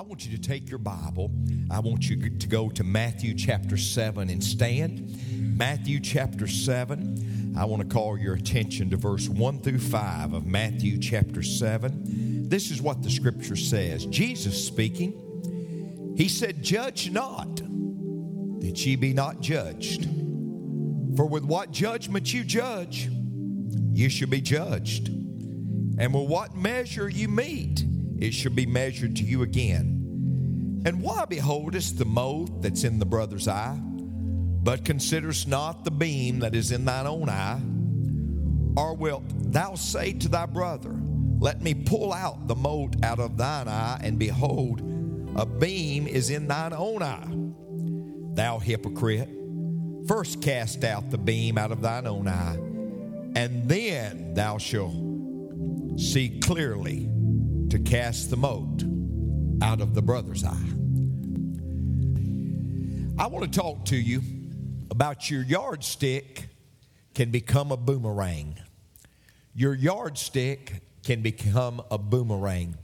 I want you to take your Bible. I want you to go to Matthew chapter 7 and stand. Matthew chapter 7. I want to call your attention to verse 1 through 5 of Matthew chapter 7. This is what the scripture says Jesus speaking, He said, Judge not, that ye be not judged. For with what judgment you judge, you shall be judged. And with what measure you meet, it shall be measured to you again. And why beholdest the mote that's in the brother's eye, but considerest not the beam that is in thine own eye? Or wilt thou say to thy brother, Let me pull out the mote out of thine eye, and behold, a beam is in thine own eye? Thou hypocrite, first cast out the beam out of thine own eye, and then thou shalt see clearly to cast the mote out of the brother's eye. I want to talk to you about your yardstick can become a boomerang. Your yardstick can become a boomerang.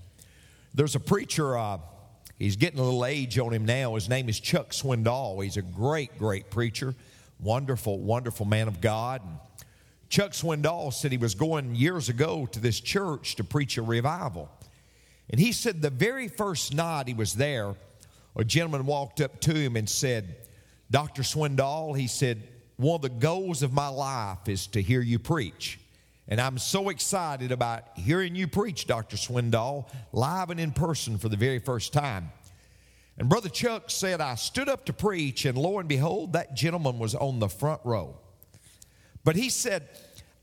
There's a preacher, uh, he's getting a little age on him now. His name is Chuck Swindoll. He's a great, great preacher, wonderful, wonderful man of God. And Chuck Swindoll said he was going years ago to this church to preach a revival. And he said the very first night he was there, a gentleman walked up to him and said, Dr. Swindoll, he said, one of the goals of my life is to hear you preach. And I'm so excited about hearing you preach, Dr. Swindoll, live and in person for the very first time. And Brother Chuck said, I stood up to preach, and lo and behold, that gentleman was on the front row. But he said,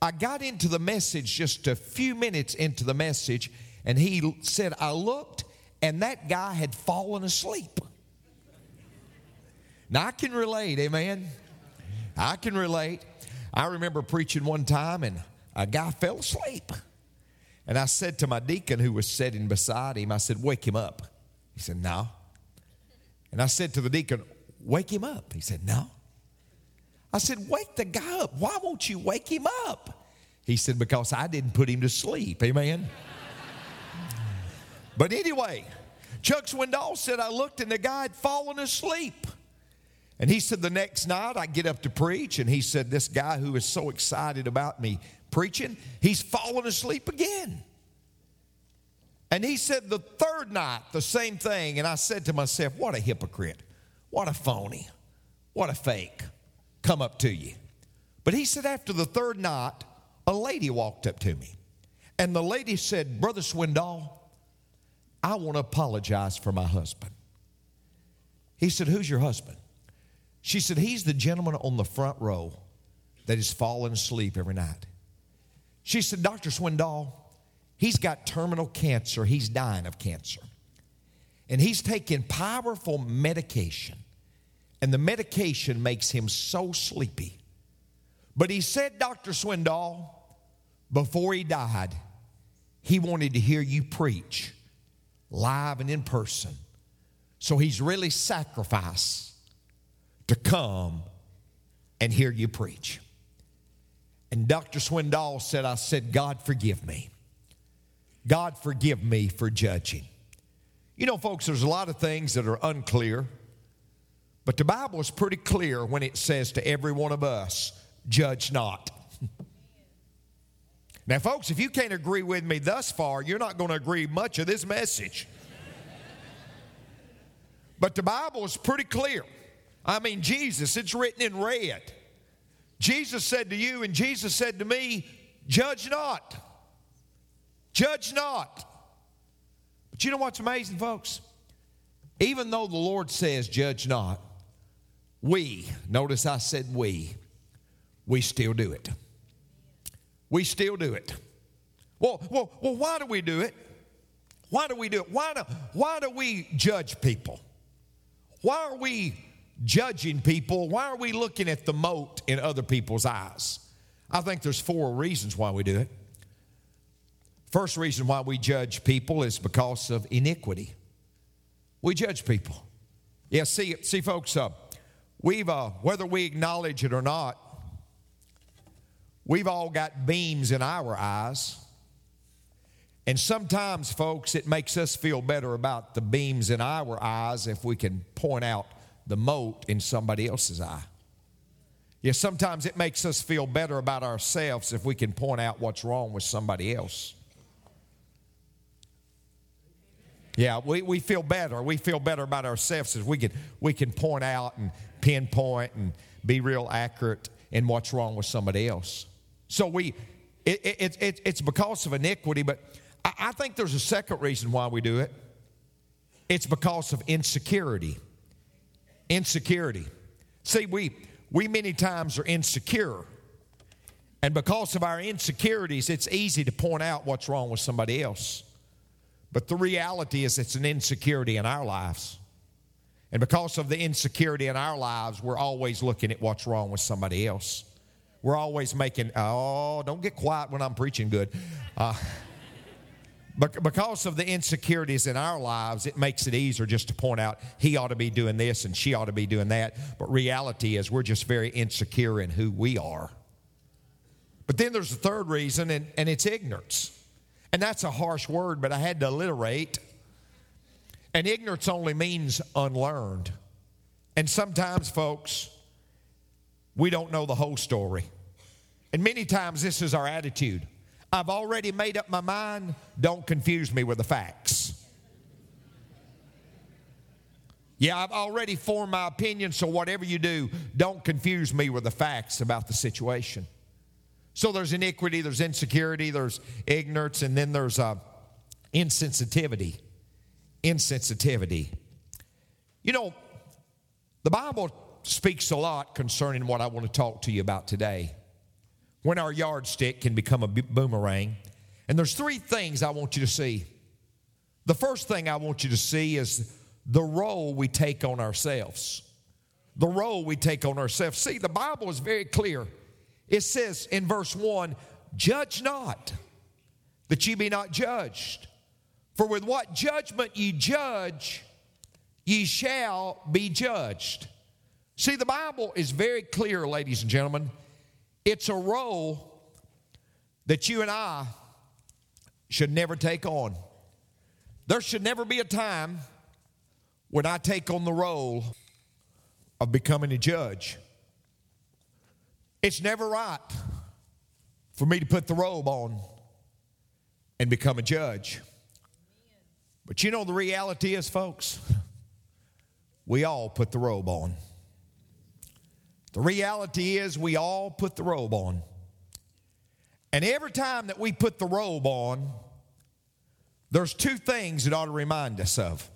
I got into the message just a few minutes into the message, and he said, I looked and that guy had fallen asleep. Now I can relate, amen. I can relate. I remember preaching one time and a guy fell asleep. And I said to my deacon who was sitting beside him, I said, Wake him up. He said, No. And I said to the deacon, Wake him up. He said, No. I said, Wake the guy up. Why won't you wake him up? He said, Because I didn't put him to sleep. Amen. But anyway, Chuck Swindoll said, I looked and the guy had fallen asleep. And he said, the next night I get up to preach, and he said, This guy who is so excited about me preaching, he's fallen asleep again. And he said, the third night, the same thing. And I said to myself, What a hypocrite. What a phony. What a fake. Come up to you. But he said, After the third night, a lady walked up to me. And the lady said, Brother Swindoll, I want to apologize for my husband. He said, Who's your husband? She said, He's the gentleman on the front row that is falling asleep every night. She said, Dr. Swindoll, he's got terminal cancer. He's dying of cancer. And he's taking powerful medication. And the medication makes him so sleepy. But he said, Dr. Swindoll, before he died, he wanted to hear you preach live and in person. So he's really sacrificed to come and hear you preach. And Dr. Swindoll said, I said, God, forgive me. God, forgive me for judging. You know, folks, there's a lot of things that are unclear, but the Bible is pretty clear when it says to every one of us, judge not. Now, folks, if you can't agree with me thus far, you're not going to agree much of this message. but the Bible is pretty clear. I mean, Jesus, it's written in red. Jesus said to you, and Jesus said to me, Judge not. Judge not. But you know what's amazing, folks? Even though the Lord says, Judge not, we, notice I said we, we still do it we still do it. Well, well, well, why do we do it? Why do we do it? Why do, why do we judge people? Why are we judging people? Why are we looking at the mote in other people's eyes? I think there's four reasons why we do it. First reason why we judge people is because of iniquity. We judge people. Yeah, see, see, folks, uh, we've uh, whether we acknowledge it or not, We've all got beams in our eyes. And sometimes, folks, it makes us feel better about the beams in our eyes if we can point out the mote in somebody else's eye. Yeah, sometimes it makes us feel better about ourselves if we can point out what's wrong with somebody else. Yeah, we, we feel better. We feel better about ourselves if we can, we can point out and pinpoint and be real accurate in what's wrong with somebody else. So we, it, it, it, it's because of iniquity, but I, I think there's a second reason why we do it. It's because of insecurity. Insecurity. See, we, we many times are insecure. And because of our insecurities, it's easy to point out what's wrong with somebody else. But the reality is, it's an insecurity in our lives. And because of the insecurity in our lives, we're always looking at what's wrong with somebody else. We're always making, oh, don't get quiet when I'm preaching good. Uh, because of the insecurities in our lives, it makes it easier just to point out he ought to be doing this and she ought to be doing that. But reality is, we're just very insecure in who we are. But then there's a third reason, and, and it's ignorance. And that's a harsh word, but I had to alliterate. And ignorance only means unlearned. And sometimes, folks, we don't know the whole story. And many times, this is our attitude. I've already made up my mind. Don't confuse me with the facts. Yeah, I've already formed my opinion, so whatever you do, don't confuse me with the facts about the situation. So there's iniquity, there's insecurity, there's ignorance, and then there's uh, insensitivity. Insensitivity. You know, the Bible speaks a lot concerning what I want to talk to you about today when our yardstick can become a boomerang. And there's three things I want you to see. The first thing I want you to see is the role we take on ourselves. The role we take on ourselves. See, the Bible is very clear. It says in verse 1 Judge not, that ye be not judged. For with what judgment ye judge, ye shall be judged. See, the Bible is very clear, ladies and gentlemen. It's a role that you and I should never take on. There should never be a time when I take on the role of becoming a judge. It's never right for me to put the robe on and become a judge. But you know, the reality is, folks, we all put the robe on. The reality is, we all put the robe on. And every time that we put the robe on, there's two things it ought to remind us of.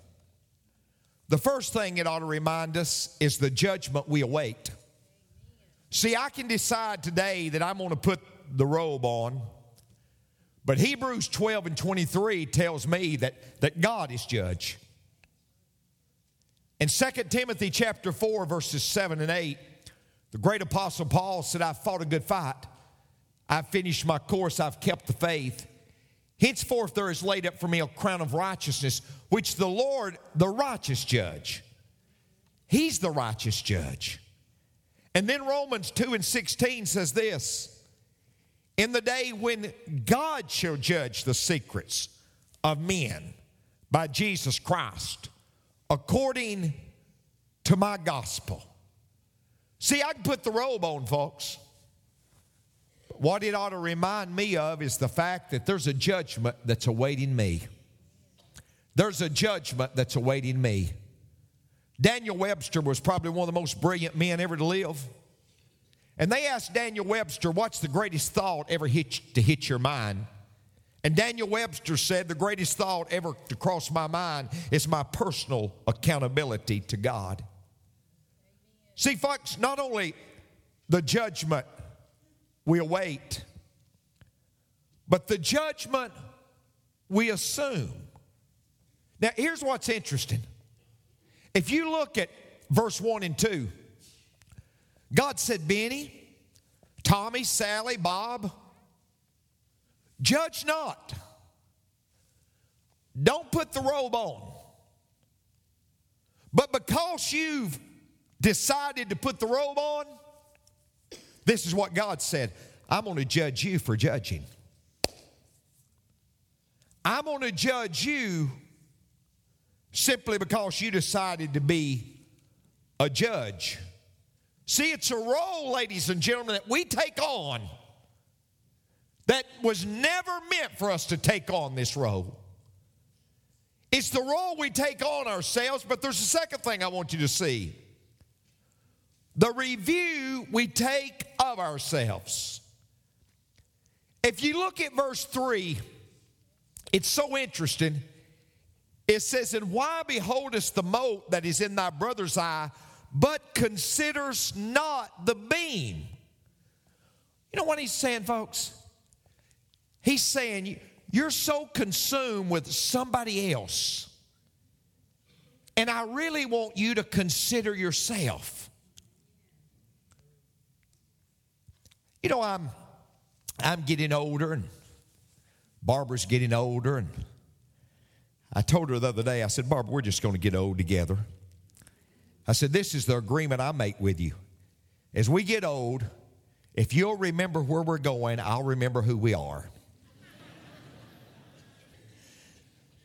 The first thing it ought to remind us is the judgment we await. See, I can decide today that I'm going to put the robe on, but Hebrews 12 and 23 tells me that, that God is judge. In 2 Timothy chapter 4, verses 7 and 8, the great apostle Paul said, I've fought a good fight. I've finished my course. I've kept the faith. Henceforth, there is laid up for me a crown of righteousness, which the Lord, the righteous judge, He's the righteous judge. And then Romans 2 and 16 says this In the day when God shall judge the secrets of men by Jesus Christ, according to my gospel See, I can put the robe on, folks. What it ought to remind me of is the fact that there's a judgment that's awaiting me. There's a judgment that's awaiting me. Daniel Webster was probably one of the most brilliant men ever to live. And they asked Daniel Webster, What's the greatest thought ever hit, to hit your mind? And Daniel Webster said, The greatest thought ever to cross my mind is my personal accountability to God. See, folks, not only the judgment we await, but the judgment we assume. Now, here's what's interesting. If you look at verse 1 and 2, God said, Benny, Tommy, Sally, Bob, judge not. Don't put the robe on. But because you've decided to put the robe on, this is what God said I'm going to judge you for judging. I'm going to judge you simply because you decided to be a judge. See, it's a role, ladies and gentlemen, that we take on that was never meant for us to take on this role. It's the role we take on ourselves, but there's a second thing I want you to see the review we take of ourselves. If you look at verse 3, it's so interesting. It says, And why beholdest the mote that is in thy brother's eye, but considers not the beam? You know what he's saying, folks? He's saying, You're so consumed with somebody else. And I really want you to consider yourself. You know, I'm I'm getting older and Barbara's getting older and I told her the other day, I said, Barbara, we're just going to get old together. I said, This is the agreement I make with you. As we get old, if you'll remember where we're going, I'll remember who we are.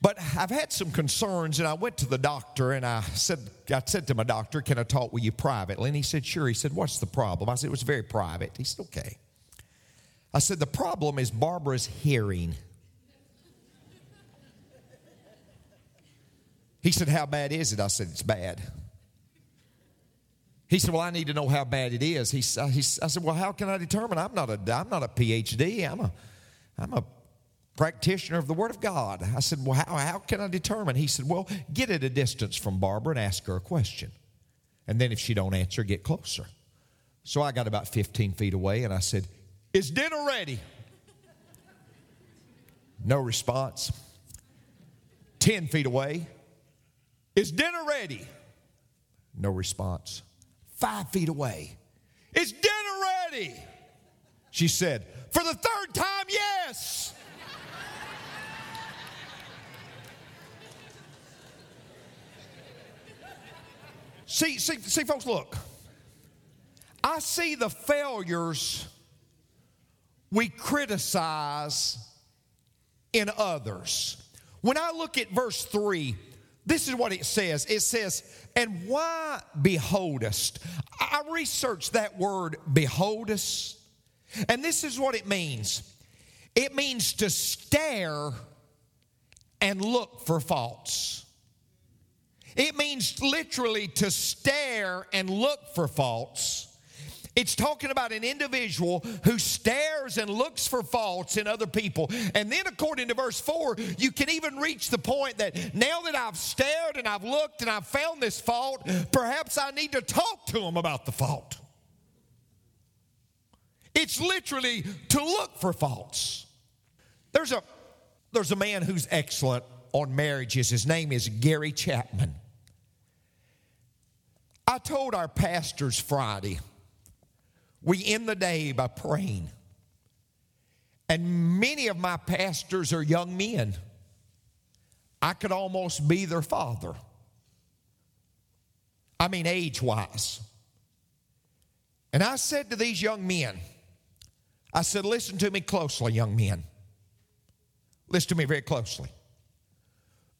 But I've had some concerns, and I went to the doctor and I said, I said to my doctor, Can I talk with you privately? And he said, Sure. He said, What's the problem? I said, It was very private. He said, Okay. I said, The problem is Barbara's hearing. He said, How bad is it? I said, It's bad. He said, Well, I need to know how bad it is. He, uh, he, I said, Well, how can I determine? I'm not a, I'm not a PhD. I'm a, I'm a practitioner of the Word of God. I said, Well, how, how can I determine? He said, Well, get at a distance from Barbara and ask her a question. And then if she don't answer, get closer. So I got about 15 feet away and I said, Is dinner ready? No response. 10 feet away, Is dinner ready? No response. Five feet away, Is dinner ready? She said, For the third time, yes. See, see, see, folks, look. I see the failures we criticize in others. When I look at verse 3, this is what it says. It says, And why beholdest? I researched that word beholdest, and this is what it means it means to stare and look for faults. It means literally to stare and look for faults. It's talking about an individual who stares and looks for faults in other people. And then, according to verse 4, you can even reach the point that now that I've stared and I've looked and I've found this fault, perhaps I need to talk to them about the fault. It's literally to look for faults. There's a, there's a man who's excellent on marriages. His name is Gary Chapman. I told our pastors Friday, we end the day by praying. And many of my pastors are young men. I could almost be their father. I mean, age wise. And I said to these young men, I said, listen to me closely, young men. Listen to me very closely.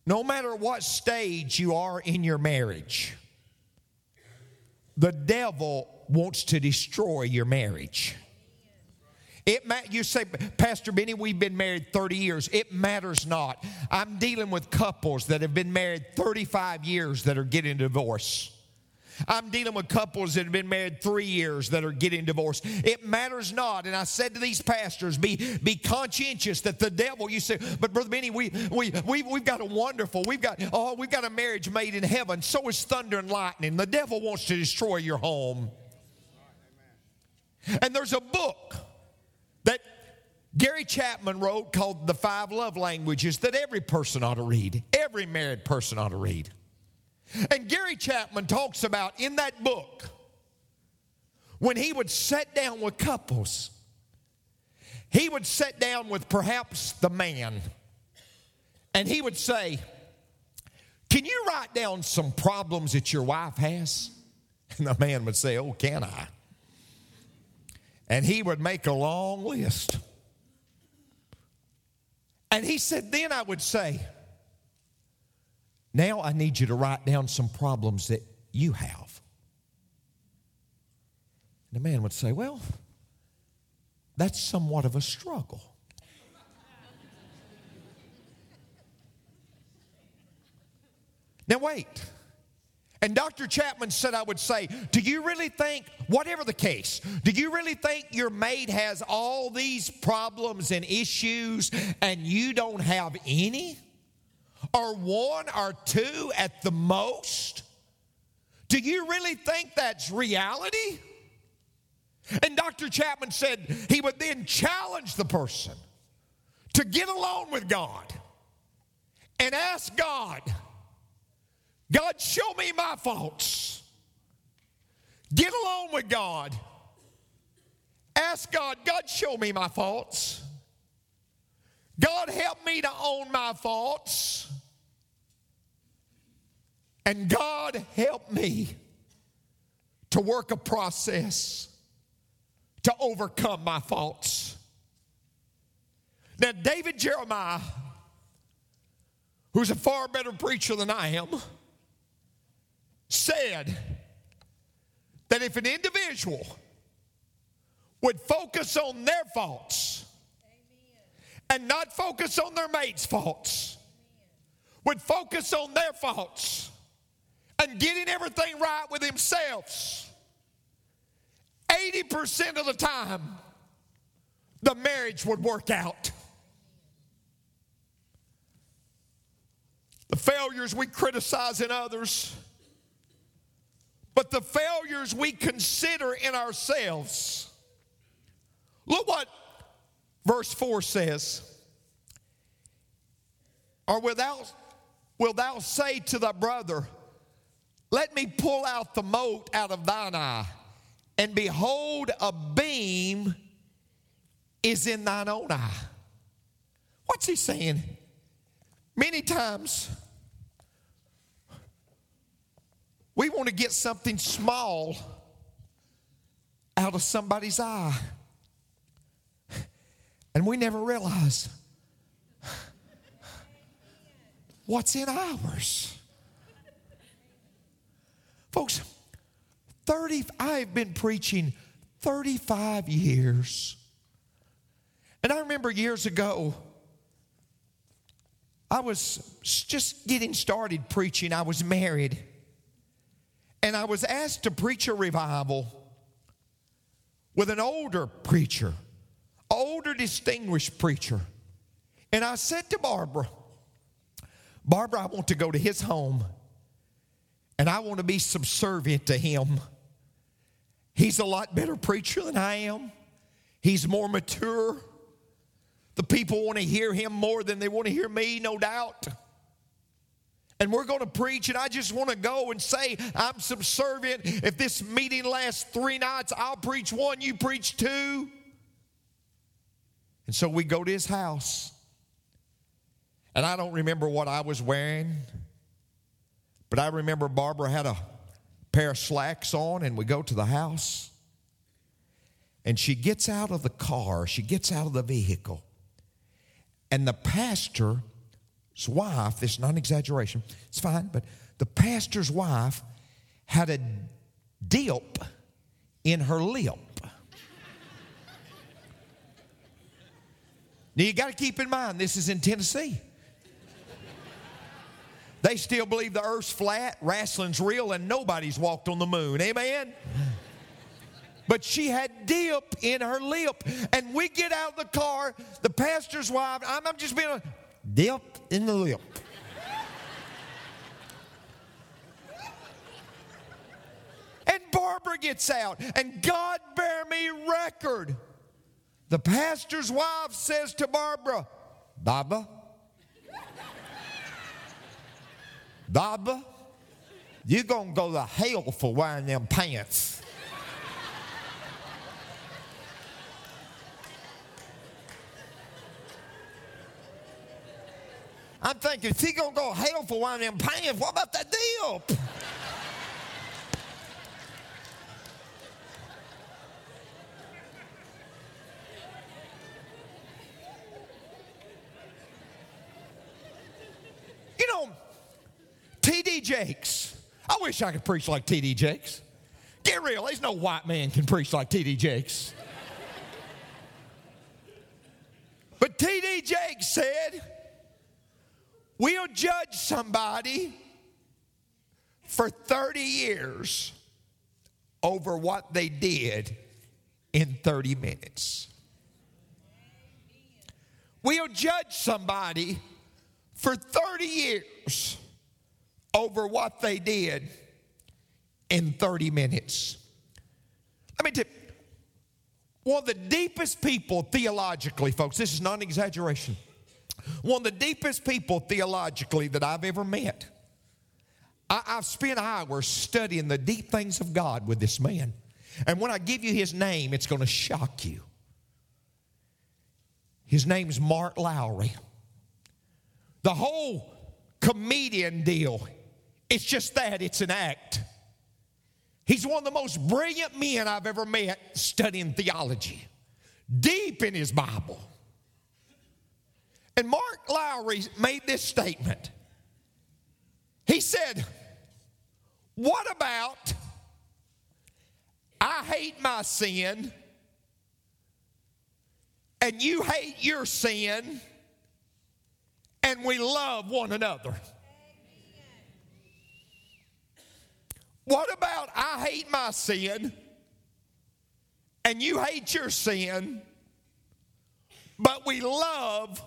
No matter what stage you are in your marriage, the devil wants to destroy your marriage. It ma- you say, Pastor Benny, we've been married 30 years. It matters not. I'm dealing with couples that have been married 35 years that are getting divorced. I'm dealing with couples that have been married three years that are getting divorced. It matters not. And I said to these pastors, be, be conscientious that the devil, you say, but Brother Benny, we, we, we, we've got a wonderful, we've got, oh, we've got a marriage made in heaven. So is thunder and lightning. The devil wants to destroy your home. And there's a book that Gary Chapman wrote called The Five Love Languages that every person ought to read. Every married person ought to read. And Gary Chapman talks about in that book when he would sit down with couples, he would sit down with perhaps the man and he would say, Can you write down some problems that your wife has? And the man would say, Oh, can I? And he would make a long list. And he said, Then I would say, Now I need you to write down some problems that you have. And the man would say, Well, that's somewhat of a struggle. now, wait. And Dr. Chapman said, I would say, Do you really think, whatever the case, do you really think your mate has all these problems and issues and you don't have any? Or one or two at the most? Do you really think that's reality? And Dr. Chapman said he would then challenge the person to get alone with God and ask God, God, show me my faults. Get alone with God. Ask God, God, show me my faults. God, help me to own my faults. And God, help me to work a process to overcome my faults. Now, David Jeremiah, who's a far better preacher than I am, said that if an individual would focus on their faults and not focus on their mate's faults, would focus on their faults and getting everything right with themselves, 80% of the time, the marriage would work out. The failures we criticize in others, but the failures we consider in ourselves. Look what verse 4 says. Or without will thou say to thy brother, Let me pull out the mote out of thine eye, and behold, a beam is in thine own eye. What's he saying? Many times we want to get something small out of somebody's eye. And we never realize what's in ours. Folks, 30 I've been preaching 35 years. And I remember years ago I was just getting started preaching. I was married. And I was asked to preach a revival with an older preacher, older distinguished preacher. And I said to Barbara, Barbara, I want to go to his home and I want to be subservient to him. He's a lot better preacher than I am, he's more mature. The people want to hear him more than they want to hear me, no doubt and we're going to preach, and I just want to go and say, I'm subservient. If this meeting lasts three nights, I'll preach one, you preach two. And so we go to his house. And I don't remember what I was wearing, but I remember Barbara had a pair of slacks on, and we go to the house. And she gets out of the car, she gets out of the vehicle, and the pastor's wife, this is not an exaggeration, it's fine, but the pastor's wife had a dip in her lip. Now you got to keep in mind, this is in Tennessee. They still believe the earth's flat, wrestling's real, and nobody's walked on the moon. Amen? But she had dip in her lip. And we get out of the car, the pastor's wife, I'm, I'm just being a dip in the lip. and Barbara gets out, and God bear me record. The pastor's wife says to Barbara, Baba, Baba, you're gonna go to hell for wearing them pants. I'm thinking, is he gonna go to hell for wearing them pants? What about that deal? Jakes. I wish I could preach like T.D. Jakes. Get real, there's no white man can preach like T.D. Jakes. but T.D. Jakes said, We'll judge somebody for 30 years over what they did in 30 minutes. We'll judge somebody for 30 years over what they did in 30 minutes. Let me tell you, one of the deepest people theologically, folks, this is not an exaggeration. One of the deepest people theologically that I've ever met. I, have spent hours studying the deep things of God with this man. And when I give you his name, it's going to shock you. His name's Mark Lowry. The whole comedian deal, it's just that, it's an act. He's one of the most brilliant men I've ever met studying theology, deep in his Bible. And Mark Lowry made this statement. He said, What about I hate my sin and you hate your sin and we love one another? What about I hate my sin and you hate your sin, but we love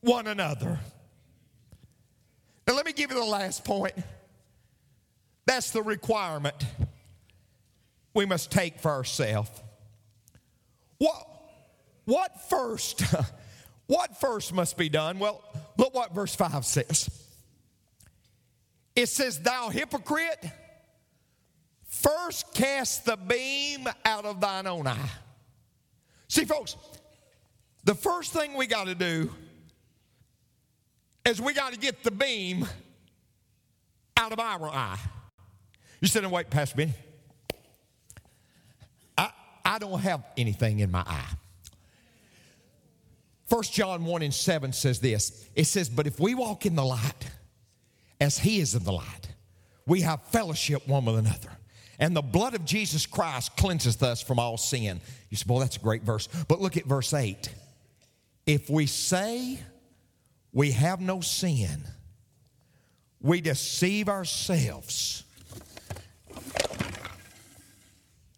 one another? Now, let me give you the last point. That's the requirement we must take for ourselves. What, what first? What first must be done? Well, look what verse 5 says. It says, Thou hypocrite, first cast the beam out of thine own eye. See, folks, the first thing we got to do is we got to get the beam out of our eye. You sit and wait, Pastor Benny. I, I don't have anything in my eye. First John 1 and 7 says this. It says, But if we walk in the light, as he is in the light, we have fellowship one with another. And the blood of Jesus Christ cleanseth us from all sin. You say, boy, that's a great verse. But look at verse 8. If we say we have no sin, we deceive ourselves.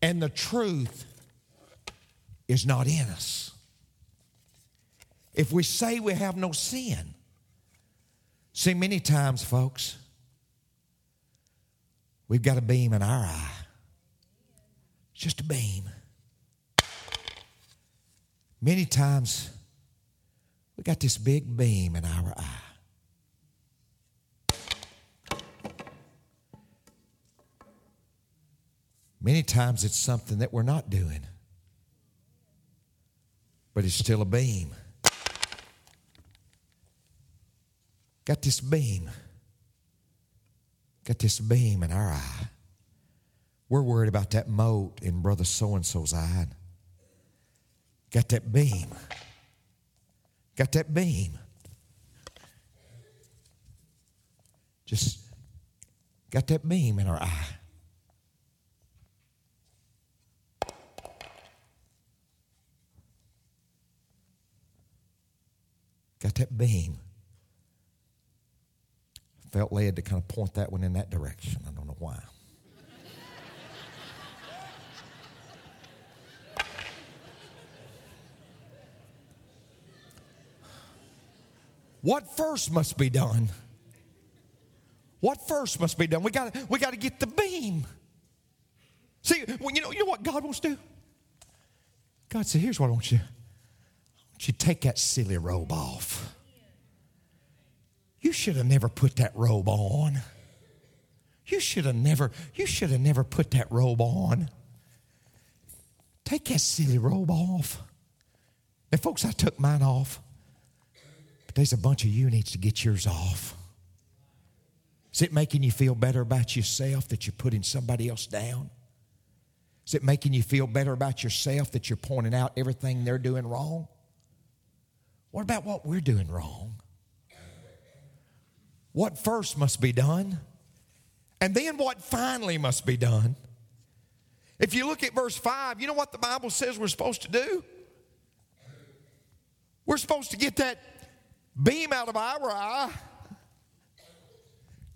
And the truth is not in us. If we say we have no sin, see, many times, folks, we've got a beam in our eye. Just a beam. Many times, we got this big beam in our eye. Many times it's something that we're not doing, but it's still a beam. Got this beam. Got this beam in our eye. We're worried about that mote in brother so and so's eye. Got that beam. Got that beam. Just got that beam in our eye. Got that beam. Felt led to kind of point that one in that direction. I don't know why. What first must be done? What first must be done? We got we got to get the beam. See, well, you know, you know what God wants to do? God said, "Here's what I want you. I want you to take that silly robe off. You should have never put that robe on. You should have never. You should have never put that robe on. Take that silly robe off." And folks, I took mine off. But There's a bunch of you needs to get yours off. Is it making you feel better about yourself that you're putting somebody else down? Is it making you feel better about yourself that you're pointing out everything they're doing wrong? What about what we're doing wrong? What first must be done And then what finally must be done? If you look at verse 5, you know what the Bible says we're supposed to do? We're supposed to get that beam out of our eye.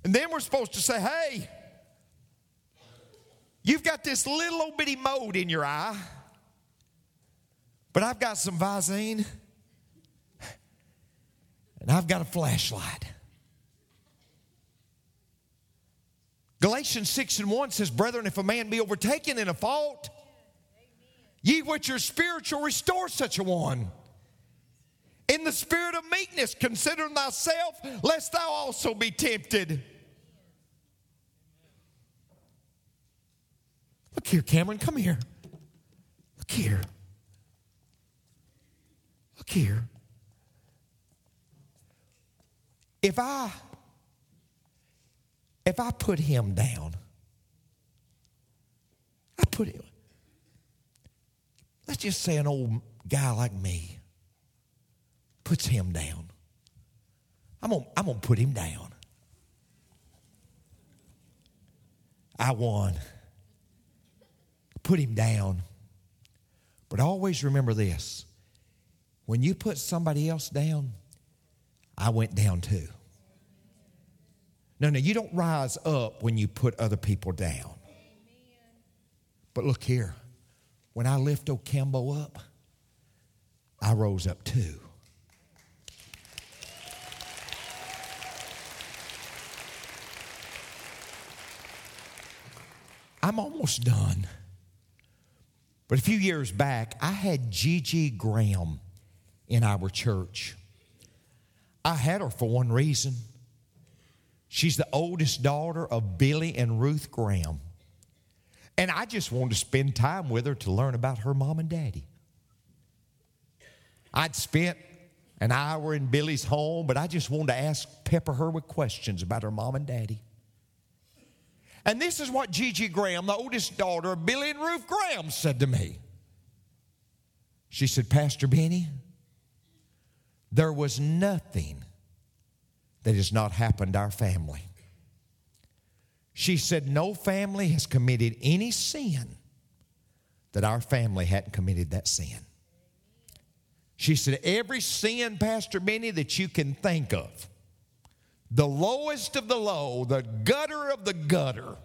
And then we're supposed to say, hey, you've got this little old bitty mote in your eye, but I've got some Visine and I've got a flashlight. Galatians 6 and 1 says, Brethren, if a man be overtaken in a fault, ye which are spiritual, restore such a one. In the spirit of meekness, consider thyself, lest thou also be tempted. Look here, Cameron, come here. Look here. Look here. If I if I put him down, I put him, let's just say an old guy like me puts him down. I'm gonna, I'm gonna put him down. I won. Put him down. But always remember this when you put somebody else down, I went down too. No, no, you don't rise up when you put other people down. But look here. When I lift Ocambo up, I rose up too. I'm almost done. But a few years back, I had Gigi Graham in our church. I had her for one reason. She's the oldest daughter of Billy and Ruth Graham. And I just wanted to spend time with her to learn about her mom and daddy. I'd spent an hour in Billy's home, but I just wanted to ask, pepper her with questions about her mom and daddy. And this is what Gigi Graham, the oldest daughter of Billy and Ruth Graham, said to me. She said, Pastor Benny, there was nothing that has not happened to our family. She said, No family has committed any sin that our family hadn't committed that sin. She said, Every sin, Pastor Benny, that you can think of, the lowest of the low, the gutter of the gutter,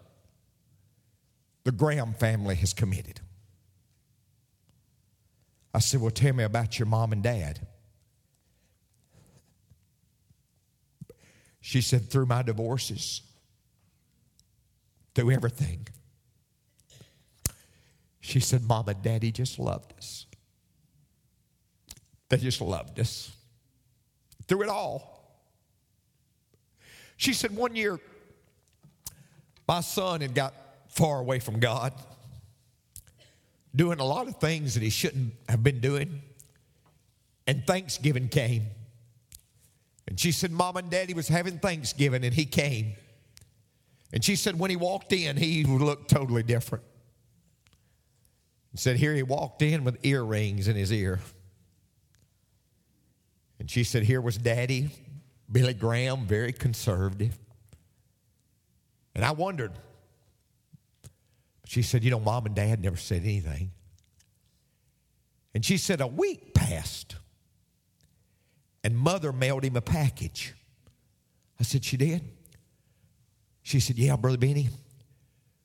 the Graham family has committed. I said, Well, tell me about your mom and dad. She said, through my divorces, through everything. She said, Mom and Daddy just loved us. They just loved us through it all. She said, one year, my son had got far away from God, doing a lot of things that he shouldn't have been doing. And Thanksgiving came. And she said, Mom and Daddy was having Thanksgiving and he came. And she said, when he walked in, he looked totally different. And said, here he walked in with earrings in his ear. And she said, here was Daddy, Billy Graham, very conservative. And I wondered. She said, you know, Mom and Dad never said anything. And she said, a week passed and mother mailed him a package. I said, She did? She said, Yeah, Brother Benny.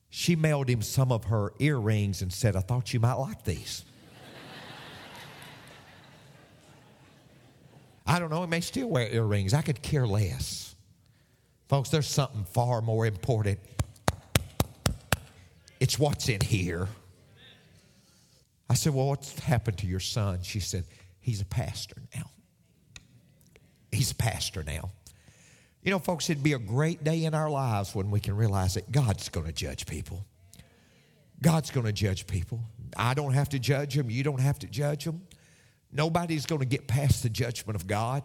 She mailed him some of her earrings and said, I thought you might like these. I don't know, he may still wear earrings. I could care less. Folks, there's something far more important. It's what's in here. I said, Well, what's happened to your son? She said, He's a pastor now. He's a pastor now. You know, folks, it'd be a great day in our lives when we can realize that God's going to judge people. God's going to judge people. I don't have to judge them. You don't have to judge them. Nobody's going to get past the judgment of God.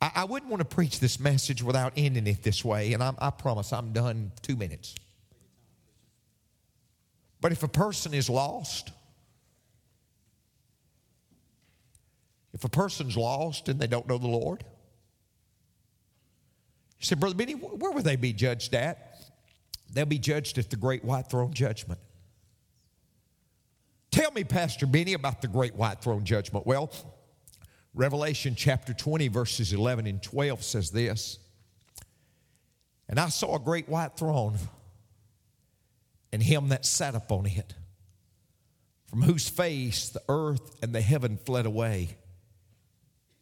I, I wouldn't want to preach this message without ending it this way, and I, I promise I'm done two minutes. But if a person is lost, If a person's lost and they don't know the Lord, You said, Brother Benny, where will they be judged at? They'll be judged at the great white throne judgment. Tell me, Pastor Benny, about the great white throne judgment. Well, Revelation chapter 20, verses 11 and 12 says this And I saw a great white throne, and him that sat upon it, from whose face the earth and the heaven fled away,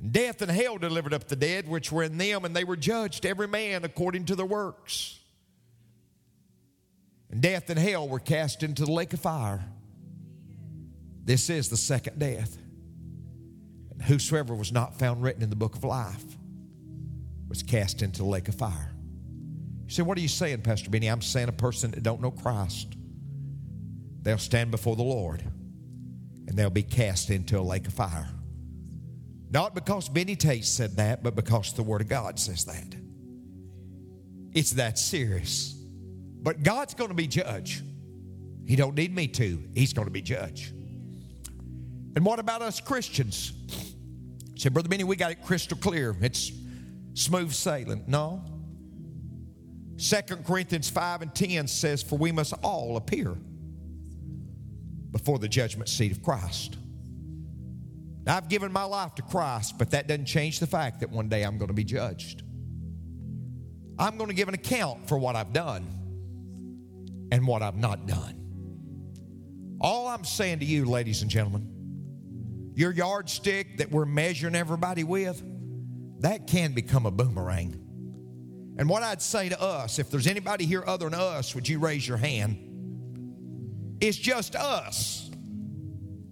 and death and hell delivered up the dead which were in them, and they were judged, every man according to their works. And death and hell were cast into the lake of fire. This is the second death. And whosoever was not found written in the book of life was cast into the lake of fire. You say, what are you saying, Pastor Benny? I'm saying a person that don't know Christ, they'll stand before the Lord and they'll be cast into a lake of fire. Not because Benny Tate said that, but because the Word of God says that. It's that serious. But God's going to be judge. He don't need me to. He's going to be judge. And what about us Christians? Said, Brother Benny, we got it crystal clear. It's smooth sailing. No. Second Corinthians 5 and 10 says, For we must all appear before the judgment seat of Christ. I've given my life to Christ, but that doesn't change the fact that one day I'm going to be judged. I'm going to give an account for what I've done and what I've not done. All I'm saying to you, ladies and gentlemen, your yardstick that we're measuring everybody with, that can become a boomerang. And what I'd say to us, if there's anybody here other than us, would you raise your hand? It's just us.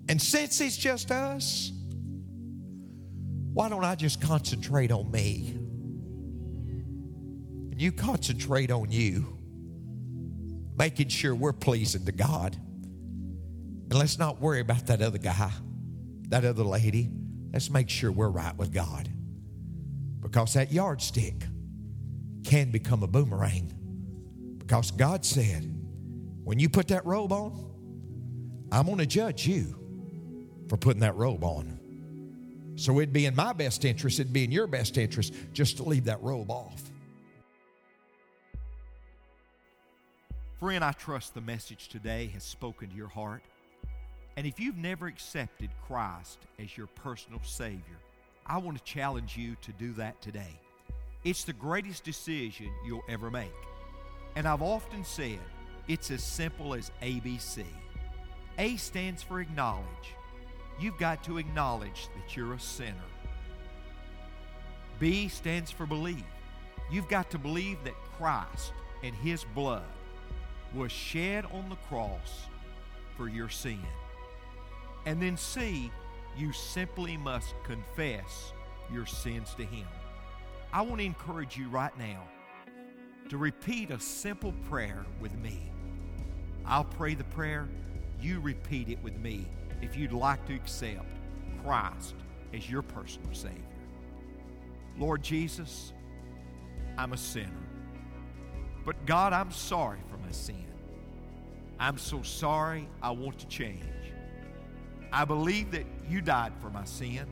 And since it's just us, why don't I just concentrate on me? And you concentrate on you, making sure we're pleasing to God. And let's not worry about that other guy, that other lady. Let's make sure we're right with God because that yardstick can become a boomerang. Because God said, when you put that robe on, I'm going to judge you for putting that robe on. So it'd be in my best interest, it'd be in your best interest just to leave that robe off. Friend, I trust the message today has spoken to your heart. And if you've never accepted Christ as your personal Savior, I want to challenge you to do that today. It's the greatest decision you'll ever make. And I've often said it's as simple as ABC. A stands for acknowledge. You've got to acknowledge that you're a sinner. B stands for believe. You've got to believe that Christ and His blood was shed on the cross for your sin. And then C you simply must confess your sins to Him. I want to encourage you right now to repeat a simple prayer with me. I'll pray the prayer, you repeat it with me if you'd like to accept Christ as your personal Savior. Lord Jesus, I'm a sinner. But God, I'm sorry for my sin. I'm so sorry I want to change. I believe that you died for my sin,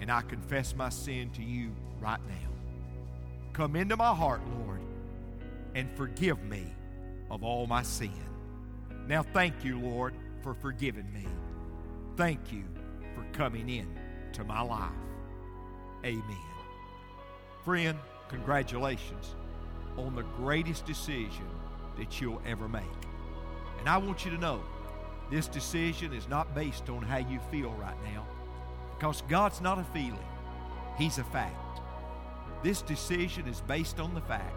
and I confess my sin to you right now. Come into my heart, Lord, and forgive me of all my sin. Now, thank you, Lord, for forgiving me. Thank you for coming in to my life. Amen. Friend, congratulations on the greatest decision that you'll ever make. And I want you to know this decision is not based on how you feel right now because God's not a feeling, He's a fact. This decision is based on the fact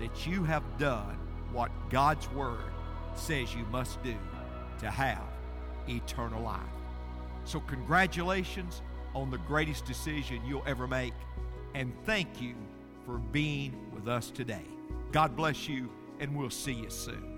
that you have done what God's Word says you must do to have eternal life. So, congratulations on the greatest decision you'll ever make, and thank you for being with us today. God bless you, and we'll see you soon.